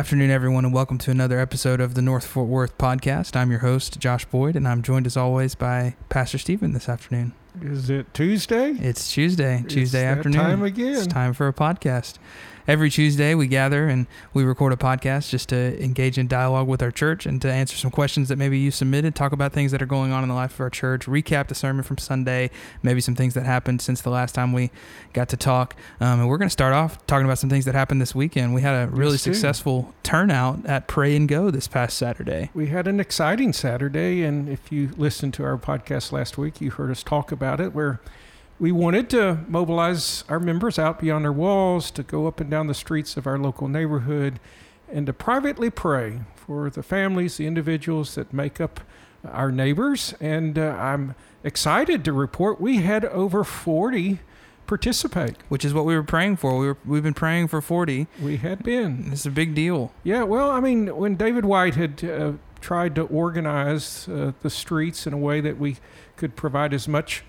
Good afternoon, everyone, and welcome to another episode of the North Fort Worth podcast. I'm your host, Josh Boyd, and I'm joined as always by Pastor Stephen this afternoon. Is it Tuesday? It's Tuesday, Tuesday that afternoon. time again. It's time for a podcast. Every Tuesday, we gather and we record a podcast just to engage in dialogue with our church and to answer some questions that maybe you submitted, talk about things that are going on in the life of our church, recap the sermon from Sunday, maybe some things that happened since the last time we got to talk. Um, and we're going to start off talking about some things that happened this weekend. We had a really Yes, successful turnout at Pray and Go this past Saturday. We had an exciting Saturday, and if you listened to our podcast last week, you heard us talk about it, where we wanted to mobilize our members out beyond our walls to go up and down the streets of our local neighborhood and to privately pray for the families, the individuals that make up our neighbors. And uh, I'm excited to report we had over 40 participate. Which is what we were praying for. We were, we've been praying for 40. We had been. It's a big deal. Yeah, well, I mean, when David White had uh, tried to organize uh, the streets in a way that we could provide as much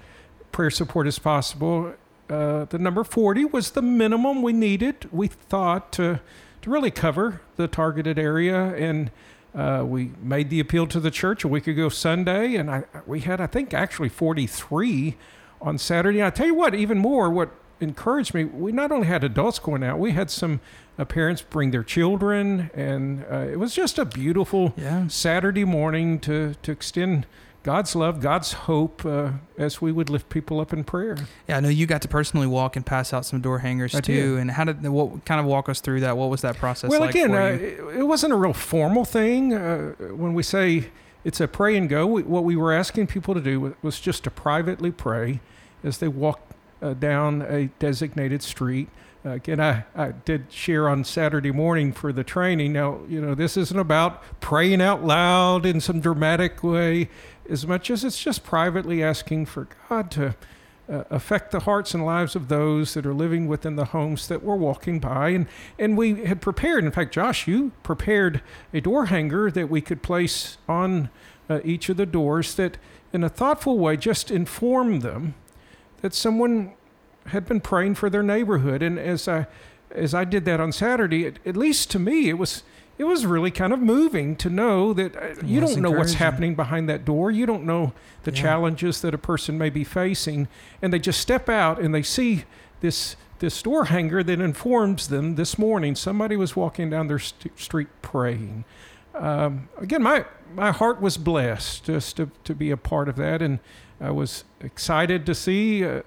prayer support as possible, uh, the number 40 was the minimum we needed, we thought, to, to really cover the targeted area. And uh, we made the appeal to the church a week ago Sunday, and I, we had, I think, actually 43 on Saturday. I tell you what, even more, what encouraged me, we not only had adults going out, we had some uh, parents bring their children, and uh, it was just a beautiful Yeah. Saturday morning to, to extend God's love, God's hope uh, as we would lift people up in prayer. Yeah, I know you got to personally walk and pass out some door hangers I too. did. And how did what kind of walk us through that? What was that process well, like again, uh, it, wasn't a real formal thing. Uh, when we say it's a pray and go, we, what we were asking people to do was, was just to privately pray as they walked uh, down a designated street. Uh, again, I, I did share on Saturday morning for the training. Now, you know, this isn't about praying out loud in some dramatic way as much as it's just privately asking for God to uh, affect the hearts and lives of those that are living within the homes that we're walking by. And, and we had prepared, in fact, Josh, you prepared a door hanger that we could place on uh, each of the doors that, in a thoughtful way, just informed them that someone had been praying for their neighborhood. And as I, as I did that on Saturday, at, at least to me, it was it was really kind of moving to know that uh, you don't know what's happening behind that door. You don't know the Yeah. challenges that a person may be facing, and they just step out and they see this this door hanger that informs them. This morning, somebody was walking down their st- street praying. Um, again, my my heart was blessed just to, to be a part of that, and I was excited to see uh,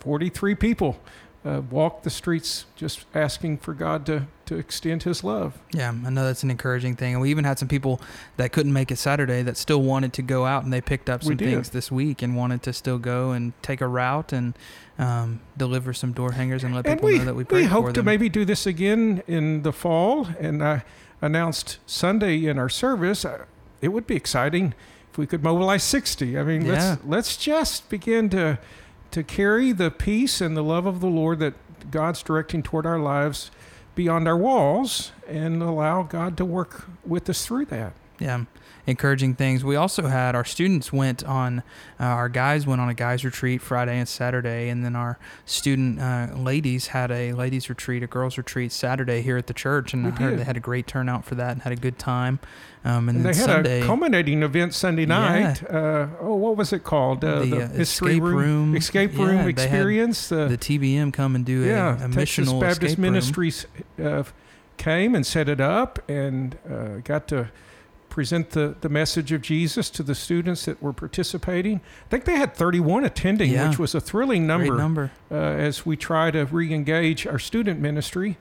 43 people uh, walk the streets just asking for God to, to extend His love. yeah, I know that's an encouraging thing. And we even had some people that couldn't make it Saturday that still wanted to go out and they picked up some things this week and wanted to still go and take a route and um, deliver some door hangers and let and people we, know that we we prayed for hope to maybe do this again in the fall. And I announced Sunday in our service, uh, it would be exciting if we could mobilize 60. I mean, Yeah. let's let's just begin to to carry the peace and the love of the Lord that God's directing toward our lives beyond our walls and allow God to work with us through that. Yeah encouraging things we also had our students went on uh, our guys went on a guys retreat friday and saturday and then our student uh, ladies had a ladies retreat a girls retreat saturday here at the church and We i heard they had a great turnout for that and had a good time um, and, And then they had sunday a culminating event Sunday Yeah. night. Uh, oh, what was it called? Uh, The, the, uh, escape room, room. escape Yeah, room experience. The, the tbm come and do a, yeah, a Texas missional Baptist. Ministries uh, came and set it up and uh, got to present the, the message of Jesus to the students that were participating. I think they had 31 attending, Yeah. which was a thrilling number, Great number, Uh, as we try to re-engage our student ministry.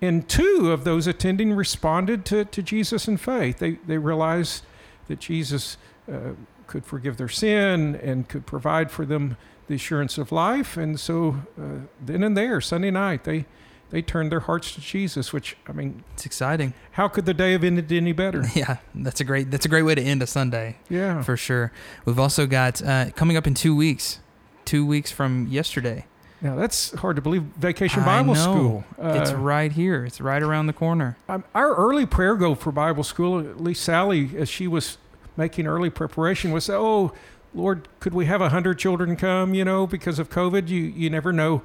And two of those attending responded to, to Jesus in faith. They, they realized that Jesus uh, could forgive their sin and could provide for them the assurance of life. And so uh, then and there, Sunday night, they, they turned their hearts to Jesus, which, I mean, it's exciting how could the day have ended any better? yeah that's a great that's a great way to end a sunday Yeah. for sure we've also got uh, coming up in two weeks two weeks from yesterday Now, that's hard to believe. Vacation Bible. School. it's Uh, right here. It's right around the corner. Um, our early prayer goal for Bible school, at least Sally, as she was making early preparation, was, "Oh, Lord, could we have a hundred children come? You know, because of COVID, you you never know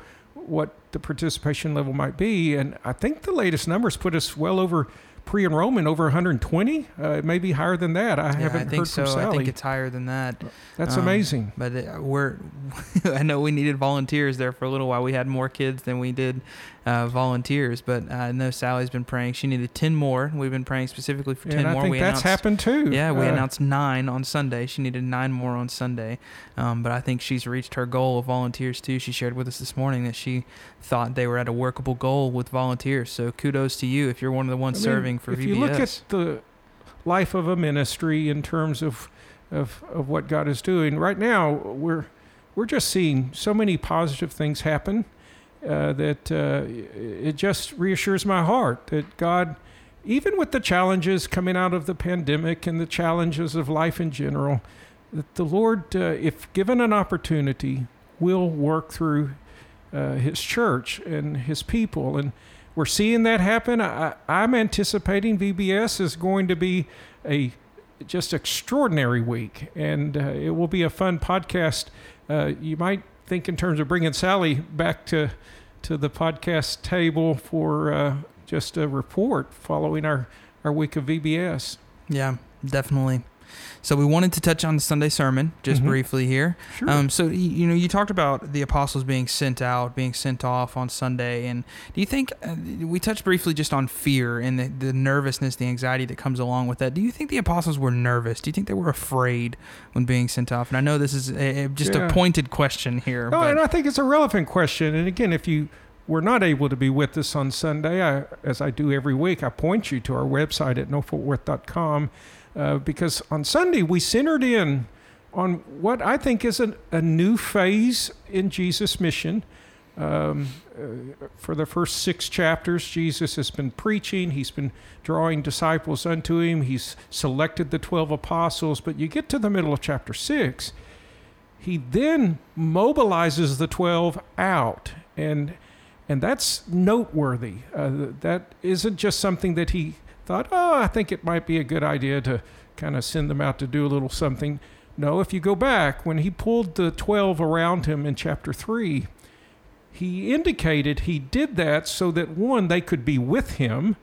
what the participation level might be. And I think the latest numbers put us well over pre-enrollment over 120 uh, maybe higher than that i Yeah, haven't I think heard so. from sally I think it's higher than that. that's um, amazing But uh, we're, I know we needed volunteers there for a little while. We had more kids than we did uh, volunteers. But I know Sally's been praying. She needed 10 more. We've been praying specifically for 10 and i more. think we that's happened too Yeah, we Uh, announced nine on Sunday. She needed nine more on Sunday. Um, but I think she's reached her goal of volunteers too. She shared with us this morning that she thought they were at a workable goal with volunteers. So kudos to you if you're one of the ones I mean, serving for if VBS. you look at the life of a ministry in terms of, of of what God is doing right now, we're we're just seeing so many positive things happen uh, that uh, it just reassures my heart that God, even with the challenges coming out of the pandemic and the challenges of life in general, that the Lord, uh, if given an opportunity, will work through uh, His church and His people and we're seeing that happen. I, I'm anticipating VBS is going to be a just extraordinary week, and uh, it will be a fun podcast. Uh, you might think in terms of bringing Sally back to to the podcast table for uh, just a report following our our week of VBS. yeah, definitely. So we wanted to touch on the Sunday sermon just Mhm. briefly here. Sure. Um, so you know, you talked about the apostles being sent out, being sent off on Sunday, and do you think uh, we touched briefly just on fear and the, the nervousness, the anxiety that comes along with that? Do you think the apostles were nervous? Do you think they were afraid when being sent off? And I know this is a, a- just Yeah. a pointed question here, No, and I think it's a relevant question. And again, if you were not able to be with us on Sunday, I, as I do every week, I point you to our website at nofortworth.com uh, because on Sunday we centered in on what I think is an, a new phase in Jesus' mission. Um, uh, for the first six chapters, Jesus has been preaching. He's been drawing disciples unto him. He's selected the 12 apostles. But you get to the middle of chapter six, he then mobilizes the 12 out and and that's noteworthy uh, that isn't just something that he thought oh i think it might be a good idea to kind of send them out to do a little something. No if you go back when he pulled the 12 around him in chapter 3 he indicated he did that so that one they could be with him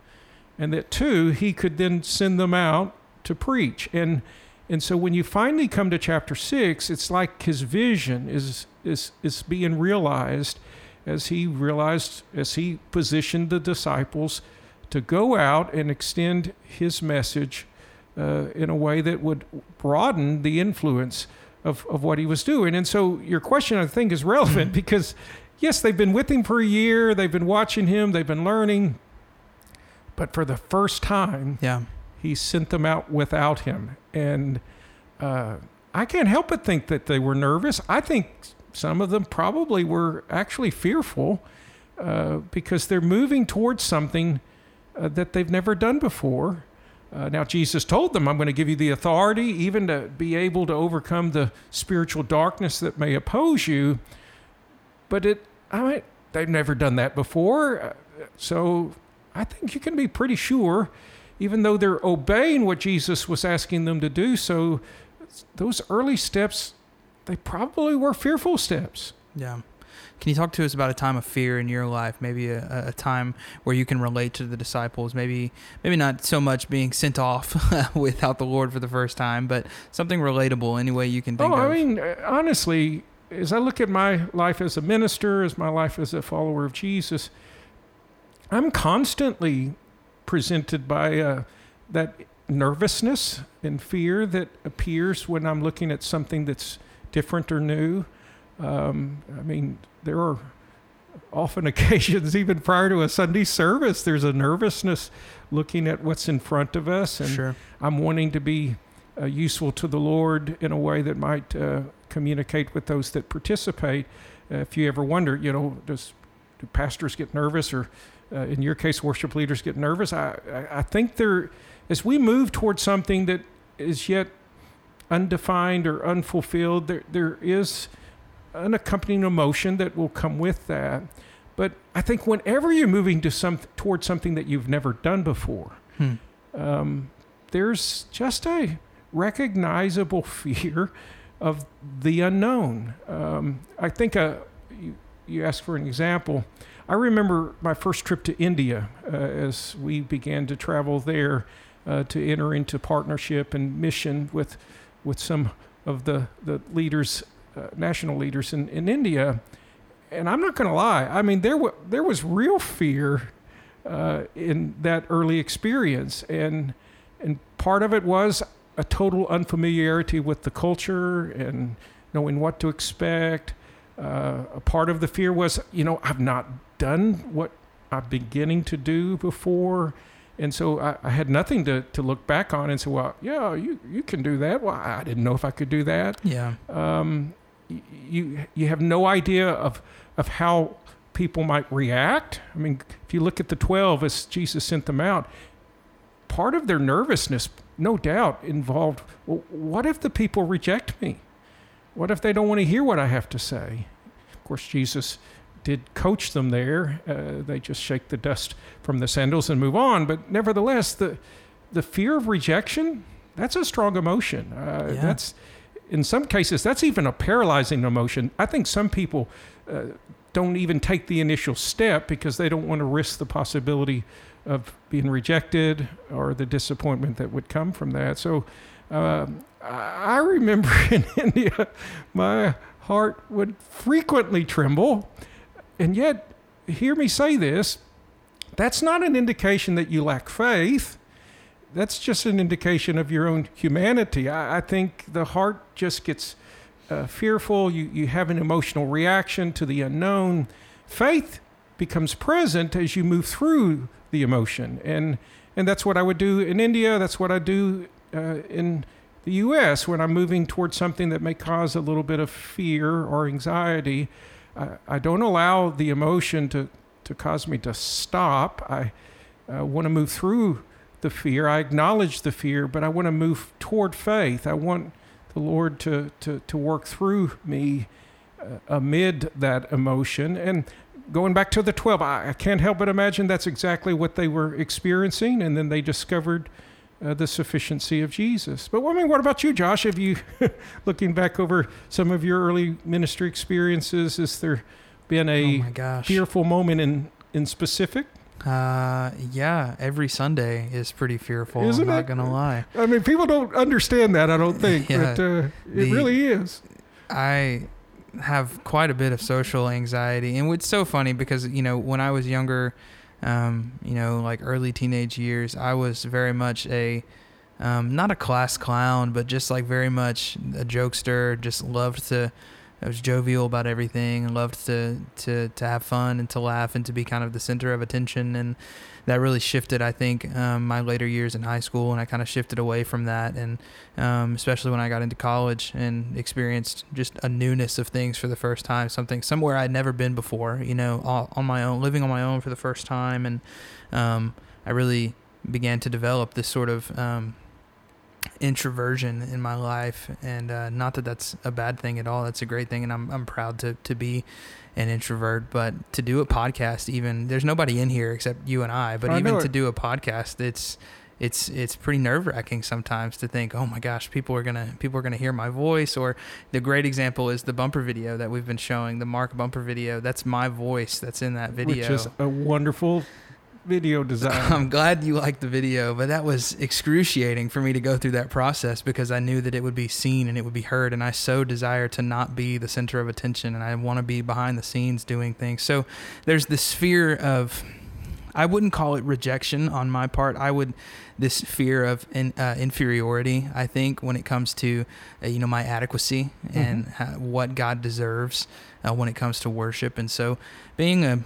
and that two he could then send them out to preach. And and so when you finally come to chapter six, it's like his vision is is is being realized as he realized as he positioned the disciples to go out and extend his message uh, in a way that would broaden the influence of, of what he was doing. And so your question, I think, is relevant because yes, they've been with him for a year, they've been watching him, they've been learning, but for the first time, yeah, he sent them out without him. And uh, I can't help but think that they were nervous. I think some of them probably were actually fearful uh, because they're moving towards something uh, that they've never done before. Uh, now, Jesus told them, I'm going to give you the authority even to be able to overcome the spiritual darkness that may oppose you. But it, I mean, they've never done that before. Uh, So I think you can be pretty sure even though they're obeying what Jesus was asking them to do. So those early steps, they probably were fearful steps. yeah. Can you talk to us about a time of fear in your life? Maybe a, a time where you can relate to the disciples. Maybe, maybe not so much being sent off without the Lord for the first time, but something relatable. Any way you can think oh, of. I mean, uh, honestly, as I look at my life as a minister, as my life as a follower of Jesus, I'm constantly presented by uh, that nervousness and fear that appears when I'm looking at something that's different or new. Um, I mean, there are often occasions, even prior to a Sunday service, there's a nervousness looking at what's in front of us. And sure. I'm wanting to be uh, useful to the Lord in a way that might uh, communicate with those that participate. Uh, if you ever wonder, you know, does do pastors get nervous, or uh, in your case, worship leaders get nervous? I, I, I think there, as we move towards something that is yet undefined or unfulfilled, there there is an accompanying emotion that will come with that. But I think whenever you're moving to some towards something that you've never done before, Hmm. um, there's just a recognizable fear of the unknown. Um, I think uh, you, you asked for an example. I remember my first trip to India uh, as we began to travel there uh, to enter into partnership and mission with with some of the the leaders, uh, national leaders in, in India. And I'm not going to lie. I mean, there w- there was real fear uh, in that early experience, and and part of it was a total unfamiliarity with the culture and knowing what to expect. Uh, a part of the fear was, you know, I've not done what I'm beginning to do before. And so I, I, had nothing to, to look back on and say, well, yeah, you, you can do that. Well, I didn't know if I could do that. Yeah. Um, you, you have no idea of, of how people might react. I mean, if you look at the 12 as Jesus sent them out, part of their nervousness, no doubt, involved, well, what if the people reject me? What if they don't want to hear what I have to say? Of course, Jesus did coach them there. Uh, they just shake the dust from the sandals and move on. But nevertheless, the the fear of rejection that's a strong emotion. Uh, yeah. That's in some cases that's even a paralyzing emotion. I think some people uh, don't even take the initial step because they don't want to risk the possibility of being rejected or the disappointment that would come from that. So. Uh, I remember in India, my heart would frequently tremble and yet, hear me say this that's not an indication that you lack faith. That's just an indication of your own humanity. I, I think the heart just gets uh, fearful. You, you have an emotional reaction to the unknown. Faith becomes present as you move through the emotion. And, and that's what I would do in India. That's what I do uh, in the U.S. when I'm moving towards something that may cause a little bit of fear or anxiety. I, I don't allow the emotion to, to cause me to stop. I uh, want to move through the fear. I acknowledge the fear, but I want to move toward faith. I want the Lord to, to, to work through me uh, amid that emotion. And going back to the 12, I, I, can't help but imagine that's exactly what they were experiencing. And then they discovered uh, the sufficiency of Jesus. But I mean, what about you, Josh? Have you, looking back over some of your early ministry experiences, has there been a oh fearful moment in in specific? Uh, yeah, every Sunday is pretty fearful. Isn't I'm not it? gonna lie. I mean, people don't understand that. I don't think, yeah, but uh, it the, really is. I have quite a bit of social anxiety, and it's so funny because you know when I was younger um, you know, like early teenage years, I was very much a um, not a class clown, but just like very much a jokester. Just loved to. I was jovial about everything. and Loved to to to have fun and to laugh and to be kind of the center of attention. And that really shifted, I think, um, my later years in high school, and I kind of shifted away from that, and um, especially when I got into college and experienced just a newness of things for the first time, something somewhere I'd never been before, you know, all, on my own, living on my own for the first time, and um, I really began to develop this sort of um, introversion in my life, and uh, not that that's a bad thing at all. That's a great thing, and I'm I'm proud to to be an introvert. But to do a podcast, even there's nobody in here except you and I. But I even to do a podcast, it's it's it's pretty nerve wracking sometimes to think, oh my gosh, people are gonna people are gonna hear my voice. Or the great example is the bumper video that we've been showing, the Mark bumper video. That's my voice that's in that video, which is a wonderful video design. I'm glad you liked the video, but that was excruciating for me to go through that process because I knew that it would be seen and it would be heard. And I so desire to not be the center of attention and I want to be behind the scenes doing things. So there's this fear of, I wouldn't call it rejection on my part. I would, this fear of in, uh, inferiority, I think, when it comes to, uh, you know, my adequacy mm-hmm. and how, what God deserves uh, when it comes to worship. And so, being a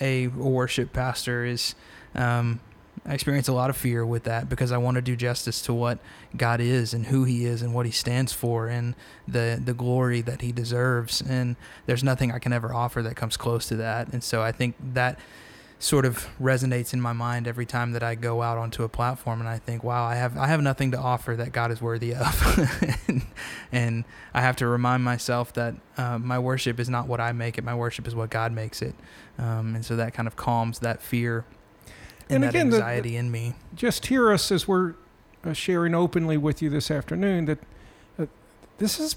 a worship pastor is, um, I experience a lot of fear with that because I want to do justice to what God is and who He is and what He stands for and the the glory that He deserves. And there's nothing I can ever offer that comes close to that. And so I think that sort of resonates in my mind every time that I go out onto a platform and I think, wow, I have I have nothing to offer that God is worthy of, and, and, I have to remind myself that uh, my worship is not what I make it. My worship is what God makes it, um, and so that kind of calms that fear and, and that again, anxiety the, the, in me. Just hear us as we're uh, sharing openly with you this afternoon that uh, this is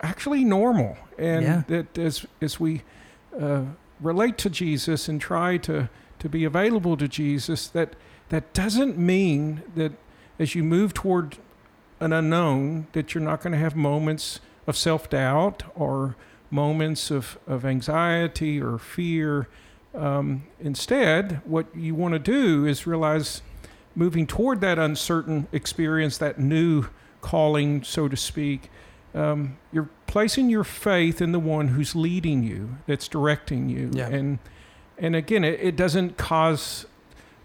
actually normal, and yeah. that as as we uh, relate to Jesus and try to, to be available to Jesus, that, that doesn't mean that as you move toward an unknown, that you're not going to have moments of self doubt or moments of, of anxiety or fear. Um, instead, what you want to do is realize moving toward that uncertain experience, that new calling, so to speak, um, you're placing your faith in the one who's leading you, that's directing you. Yeah. And, and again, it, it doesn't cause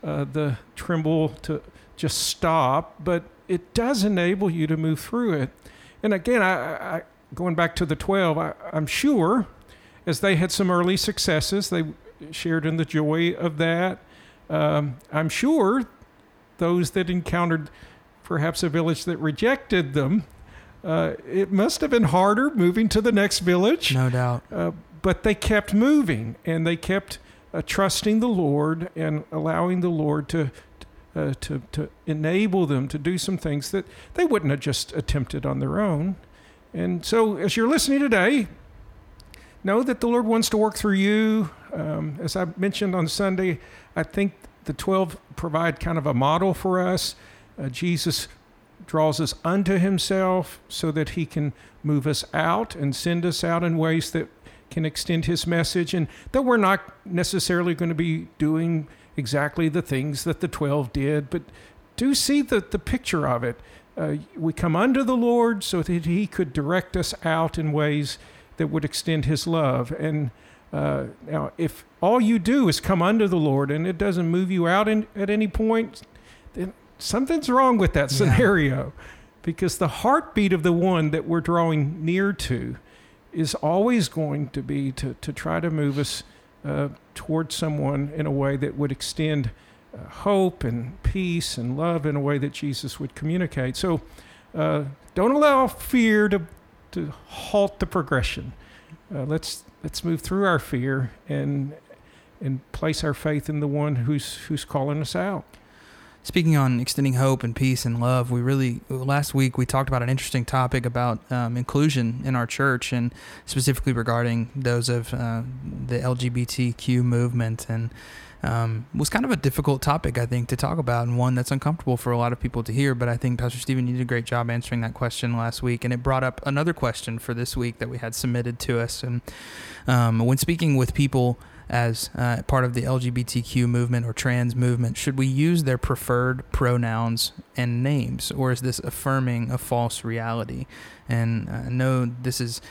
uh, the tremble to just stop, but it does enable you to move through it. And again, I, I going back to the 12, I, I'm sure as they had some early successes, they shared in the joy of that. Um, I'm sure those that encountered perhaps a village that rejected them, uh, it must have been harder moving to the next village. No doubt. Uh, but they kept moving and they kept uh, trusting the Lord and allowing the Lord to, uh, to, to enable them to do some things that they wouldn't have just attempted on their own. And so, as you're listening today, know that the Lord wants to work through you. Um, as I mentioned on Sunday, I think the 12 provide kind of a model for us. Uh, Jesus draws us unto himself so that he can move us out and send us out in ways that can extend his message. And that we're not necessarily going to be doing exactly the things that the 12 did but do see the, the picture of it. Uh, we come under the lord so that he could direct us out in ways that would extend his love. And uh, now if all you do is come under the lord and it doesn't move you out in, at any point then something's wrong with that Yeah. scenario because the heartbeat of the one that we're drawing near to is always going to be to, to try to move us uh, towards someone in a way that would extend uh, hope and peace and love in a way that Jesus would communicate. So uh, don't allow fear to, to halt the progression. Uh, let's, let's move through our fear and, and place our faith in the one who's, who's calling us out. Speaking on extending hope and peace and love, we really last week we talked about an interesting topic about um, inclusion in our church and specifically regarding those of uh, the LGBTQ movement and um, was kind of a difficult topic I think to talk about and one that's uncomfortable for a lot of people to hear. But I think Pastor Stephen you did a great job answering that question last week, and it brought up another question for this week that we had submitted to us. And um, when speaking with people as uh, part of the LGBTQ movement or trans movement, should we use their preferred pronouns and names, or is this affirming a false reality? And I know this is,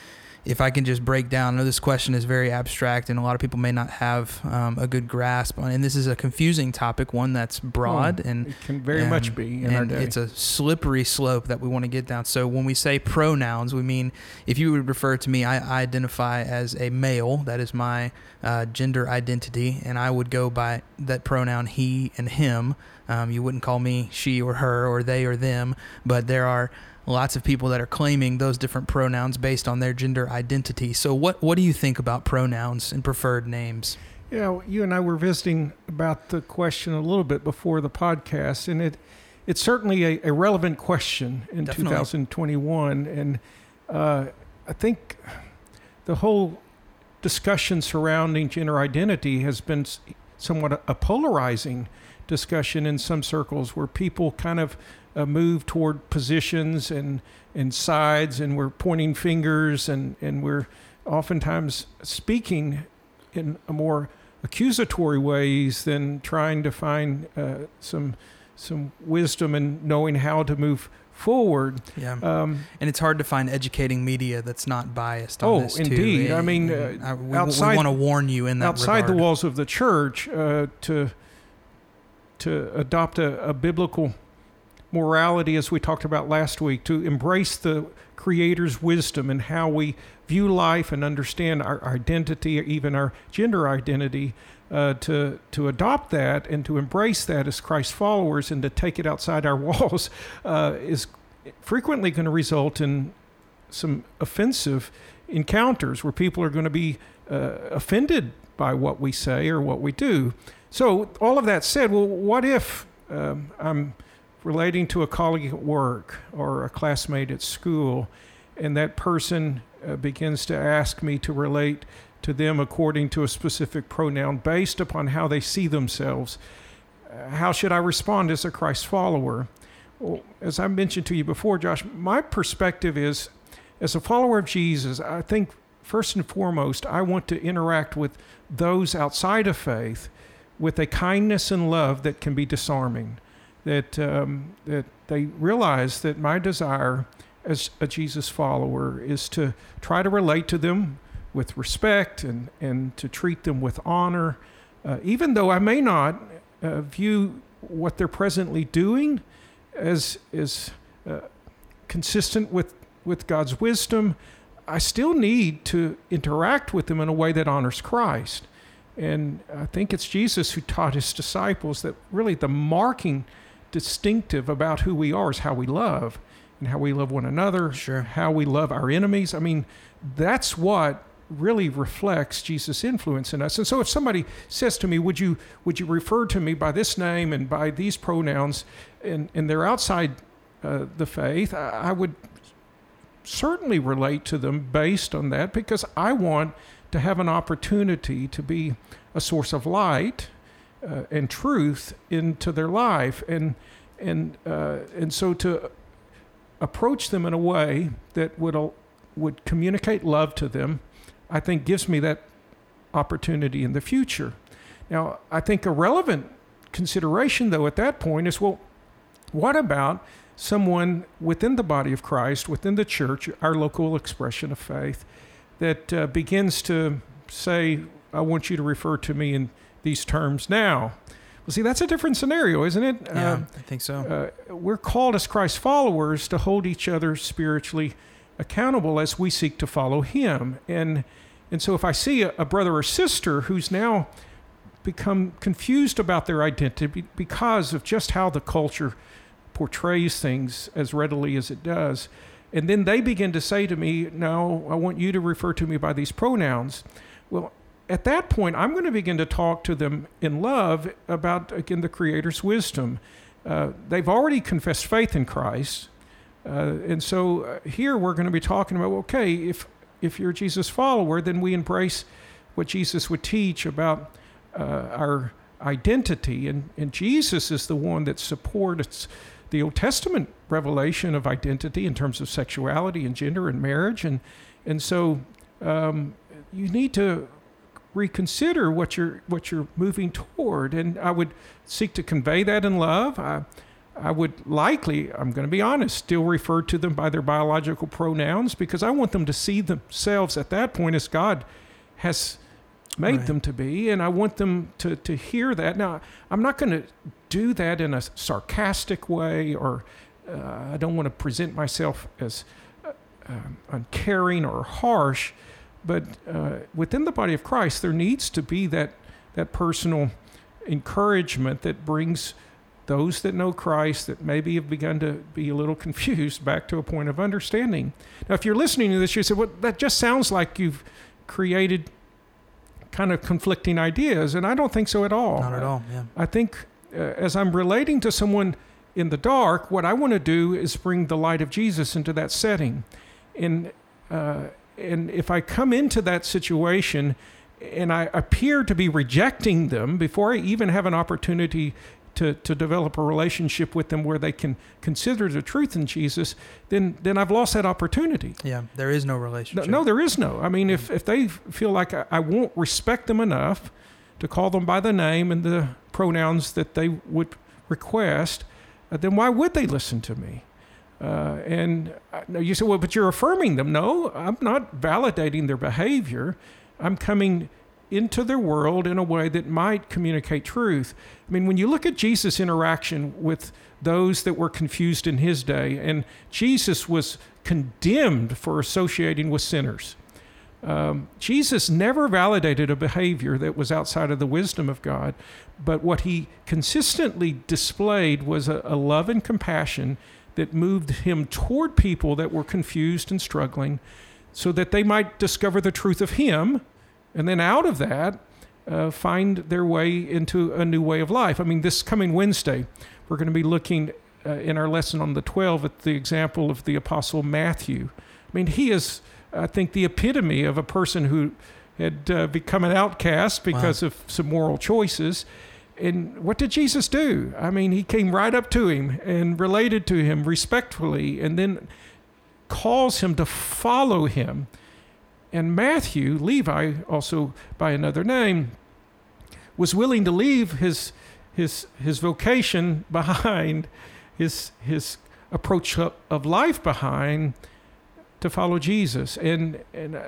if I can just break down, I know this question is very abstract, and a lot of people may not have um, a good grasp on. And this is a confusing topic, one that's broad and It can very and- much be in our and day. it's a slippery slope that we want to get down. So when we say pronouns, we mean if you would refer to me, I identify as a male. That is my uh, gender identity, and I would go by that pronoun he and him. Um, you wouldn't call me she or her or they or them, but there are lots of people that are claiming those different pronouns based on their gender identity. So what what do you think about pronouns and preferred names? Yeah, you and I were visiting about the question a little bit before the podcast, and it it's certainly a, a relevant question in Definitely. 2021. And uh, I think the whole discussion surrounding gender identity has been somewhat a polarizing discussion in some circles where people kind of uh, move toward positions and, and sides, and we're pointing fingers, and, and we're oftentimes speaking in a more accusatory ways than trying to find uh, some some wisdom and knowing how to move forward. Yeah. Um, And it's hard to find educating media that's not biased on Oh, this too. indeed. I mean, uh, I- we, outside- want to warn you in that outside the walls of the church uh, to to adopt a, a biblical morality, as we talked about last week, to embrace the Creator's wisdom and how we view life and understand our identity, even our gender identity. Uh, to to adopt that and to embrace that as Christ followers and to take it outside our walls uh, is frequently going to result in some offensive encounters where people are going to be uh, offended by what we say or what we do. So, all of that said, well, what if um, I'm relating to a colleague at work or a classmate at school, and that person uh, begins to ask me to relate to them according to a specific pronoun based upon how they see themselves. Uh, how should I respond as a Christ follower? Well, as I mentioned to you before, Josh, my perspective is as a follower of Jesus, I think first and foremost, I want to interact with those outside of faith with a kindness and love that can be disarming. That, um, that they realize that my desire as a Jesus follower is to try to relate to them with respect and, and to treat them with honor, uh, even though I may not uh, view what they're presently doing as, as uh, consistent with, with God's wisdom. I still need to interact with them in a way that honors Christ. And I think it's Jesus who taught his disciples that really the marking distinctive about who we are is how we love and how we love one another, Sure. how we love our enemies. I mean, that's what really reflects Jesus' influence in us. And so if somebody says to me, Would you would you refer to me by this name and by these pronouns and, and they're outside uh, the faith, I, I would certainly relate to them based on that because I want to have an opportunity to be a source of light uh, and truth into their life. And and uh, and so to approach them in a way that would would communicate love to them I think gives me that opportunity in the future. Now I think a relevant consideration though at that point is well what about someone within the body of Christ within the church our local expression of faith that uh, begins to say I want you to refer to me in these terms now. Well, see, that's a different scenario, isn't it? Yeah, Uh, I think so. uh, we're called as Christ followers to hold each other spiritually accountable as we seek to follow Him. And and so, if I see a, a brother or sister who's now become confused about their identity because of just how the culture portrays things as readily as it does, and then they begin to say to me, "No, I want you to refer to me by these pronouns." Well, at that point, I'm going to begin to talk to them in love about, again, the Creator's wisdom. Uh, they've already confessed faith in Christ. Uh, and so uh, here we're going to be talking about okay, if, if you're a Jesus follower, then we embrace what Jesus would teach about uh, our identity. And, and Jesus is the one that supports the Old Testament revelation of identity in terms of sexuality and gender and marriage. And, and so um, you need to reconsider what you're what you're moving toward. And I would seek to convey that in love. I I would likely I'm going to be honest still refer to them by their biological pronouns because I want them to see themselves at that point as God has made Right. them to be. And I want them to to hear that. Now I'm not going to do that in a sarcastic way or uh, I don't want to present myself as uh, um, uncaring or harsh but uh, within the body of Christ, there needs to be that that personal encouragement that brings those that know Christ that maybe have begun to be a little confused back to a point of understanding. Now, if you're listening to this, you say, "Well, that just sounds like you've created kind of conflicting ideas," and I don't think so at all. Not at all. Yeah. I think uh, as I'm relating to someone in the dark, what I want to do is bring the light of Jesus into that setting. And, uh, and if I come into that situation and I appear to be rejecting them before I even have an opportunity to, to develop a relationship with them where they can consider the truth in Jesus, then, then I've lost that opportunity. Yeah. There is no No, relationship. no, there is no. I mean, if, if they feel like I, I won't respect them enough to call them by the name and the pronouns that they would request, uh, then why would they listen to me? Uh, and uh, you say, well, but you're affirming them. No, I'm not validating their behavior. I'm coming into their world in a way that might communicate truth. I mean, when you look at Jesus' interaction with those that were confused in his day, and Jesus was condemned for associating with sinners. Um, Jesus never validated a behavior that was outside of the wisdom of God, but what he consistently displayed was a, a love and compassion that moved him toward people that were confused and struggling so that they might discover the truth of him and then out of that uh, find their way into a new way of life. I mean, this coming Wednesday, we're going to be looking uh, in our lesson on the 12 at the example of the Apostle Matthew. I mean, he is, I think, the epitome of a person who had uh, become an outcast because of some moral choices. And what did Jesus do? I mean, he came right up to him and related to him respectfully and then calls him to follow him. And Matthew, Levi, also by another name, was willing to leave his his his vocation behind, his his approach of life behind to follow Jesus. And and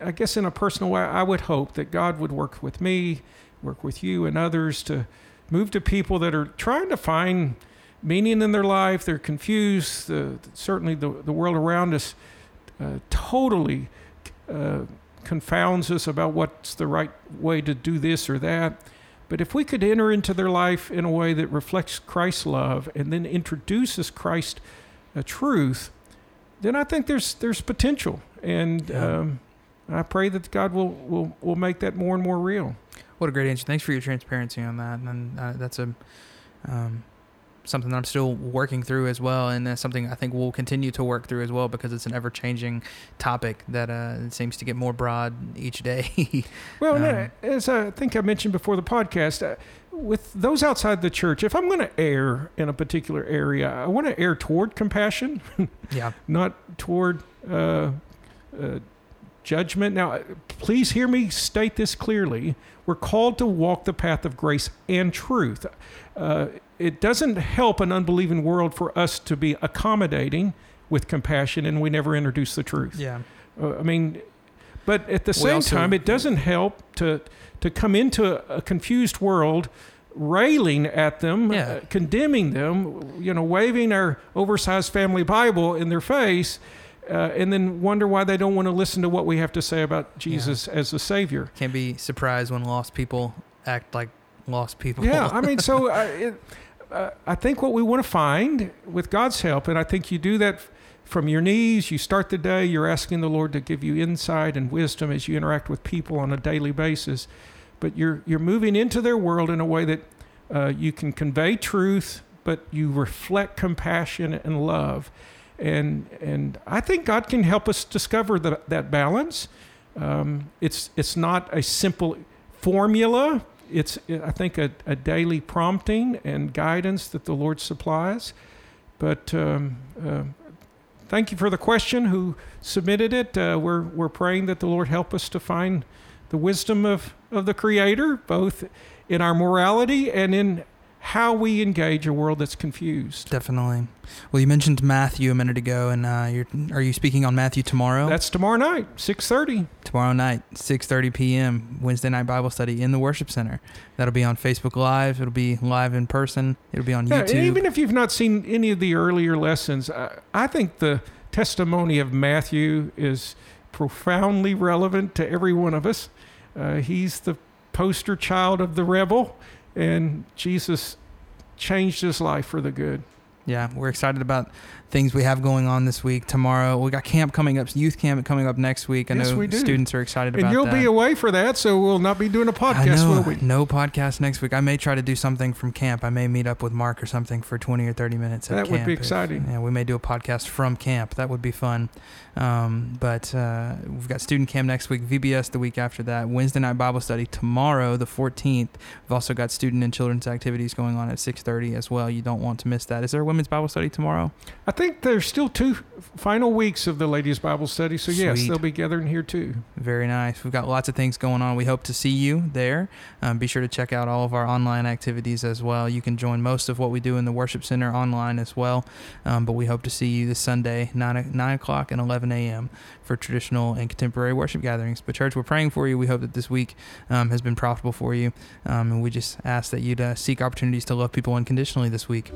I guess in a personal way, I would hope that God would work with me, work with you and others to move to people that are trying to find meaning in their life. They're confused. The, certainly, the, the world around us uh, totally uh, confounds us about what's the right way to do this or that. But if we could enter into their life in a way that reflects Christ's love and then introduces Christ a truth, then I think there's there's potential, and yeah. um, I pray that God will, will will make that more and more real. What a great answer! Thanks for your transparency on that, and uh, that's a um, something that I'm still working through as well, and that's something I think we'll continue to work through as well because it's an ever-changing topic that uh, seems to get more broad each day. well, um, as I think I mentioned before the podcast, uh, with those outside the church, if I'm going to err in a particular area, I want to err toward compassion, yeah, not toward. Uh, uh judgment. Now, please hear me state this clearly. We're called to walk the path of grace and truth. Uh, it doesn't help an unbelieving world for us to be accommodating with compassion and we never introduce the truth. Yeah. Uh, I mean, but at the same also, time, it doesn't help to to come into a, a confused world railing at them, yeah. uh, condemning them, you know, waving our oversized family Bible in their face uh, and then wonder why they don't want to listen to what we have to say about Jesus yeah. as a Savior. Can't be surprised when lost people act like lost people. Yeah, I mean, so uh, it, uh, I think what we want to find with God's help, and I think you do that from your knees. You start the day, you're asking the Lord to give you insight and wisdom as you interact with people on a daily basis. But you're you're moving into their world in a way that uh, you can convey truth, but you reflect compassion and love and and I think God can help us discover the, that balance. Um, it's it's not a simple formula. It's I think a, a daily prompting and guidance that the Lord supplies. But um, uh, thank you for the question. Who submitted it? Uh, we're we're praying that the Lord help us to find the wisdom of of the Creator, both in our morality and in how we engage a world that's confused. Definitely. Well, you mentioned Matthew a minute ago, and uh, you're, are you speaking on Matthew tomorrow? That's tomorrow night, six thirty. Tomorrow night, six thirty p.m. Wednesday night Bible study in the worship center. That'll be on Facebook Live. It'll be live in person. It'll be on yeah, YouTube. Even if you've not seen any of the earlier lessons, I, I think the testimony of Matthew is profoundly relevant to every one of us. Uh, he's the poster child of the rebel and Jesus changed his life for the good. Yeah, we're excited about things we have going on this week. Tomorrow, we got camp coming up, youth camp coming up next week. I yes, know we do. students are excited and about you'll be away for that, so we'll not be doing a podcast, will we? No podcast next week. I may try to do something from camp. I may meet up with Mark or something for 20 or 30 minutes at that camp. That would be exciting. If, yeah, we may do a podcast from camp. That would be fun. Um, but uh, we've got student camp next week, VBS the week after that, Wednesday night Bible study tomorrow, the 14th. We've also got student and children's activities going on at 6:30 as well. You don't want to miss that. Is there a women's Bible study tomorrow? I think there's still two final weeks of the ladies' Bible study, so Sweet. yes, they'll be gathering here too. Very nice. We've got lots of things going on. We hope to see you there. Um, be sure to check out all of our online activities as well. You can join most of what we do in the worship center online as well. Um, but we hope to see you this Sunday, nine nine o'clock and 11 a.m. for traditional and contemporary worship gatherings. But, church, we're praying for you. We hope that this week um, has been profitable for you. Um, and we just ask that you'd uh, seek opportunities to love people unconditionally this week.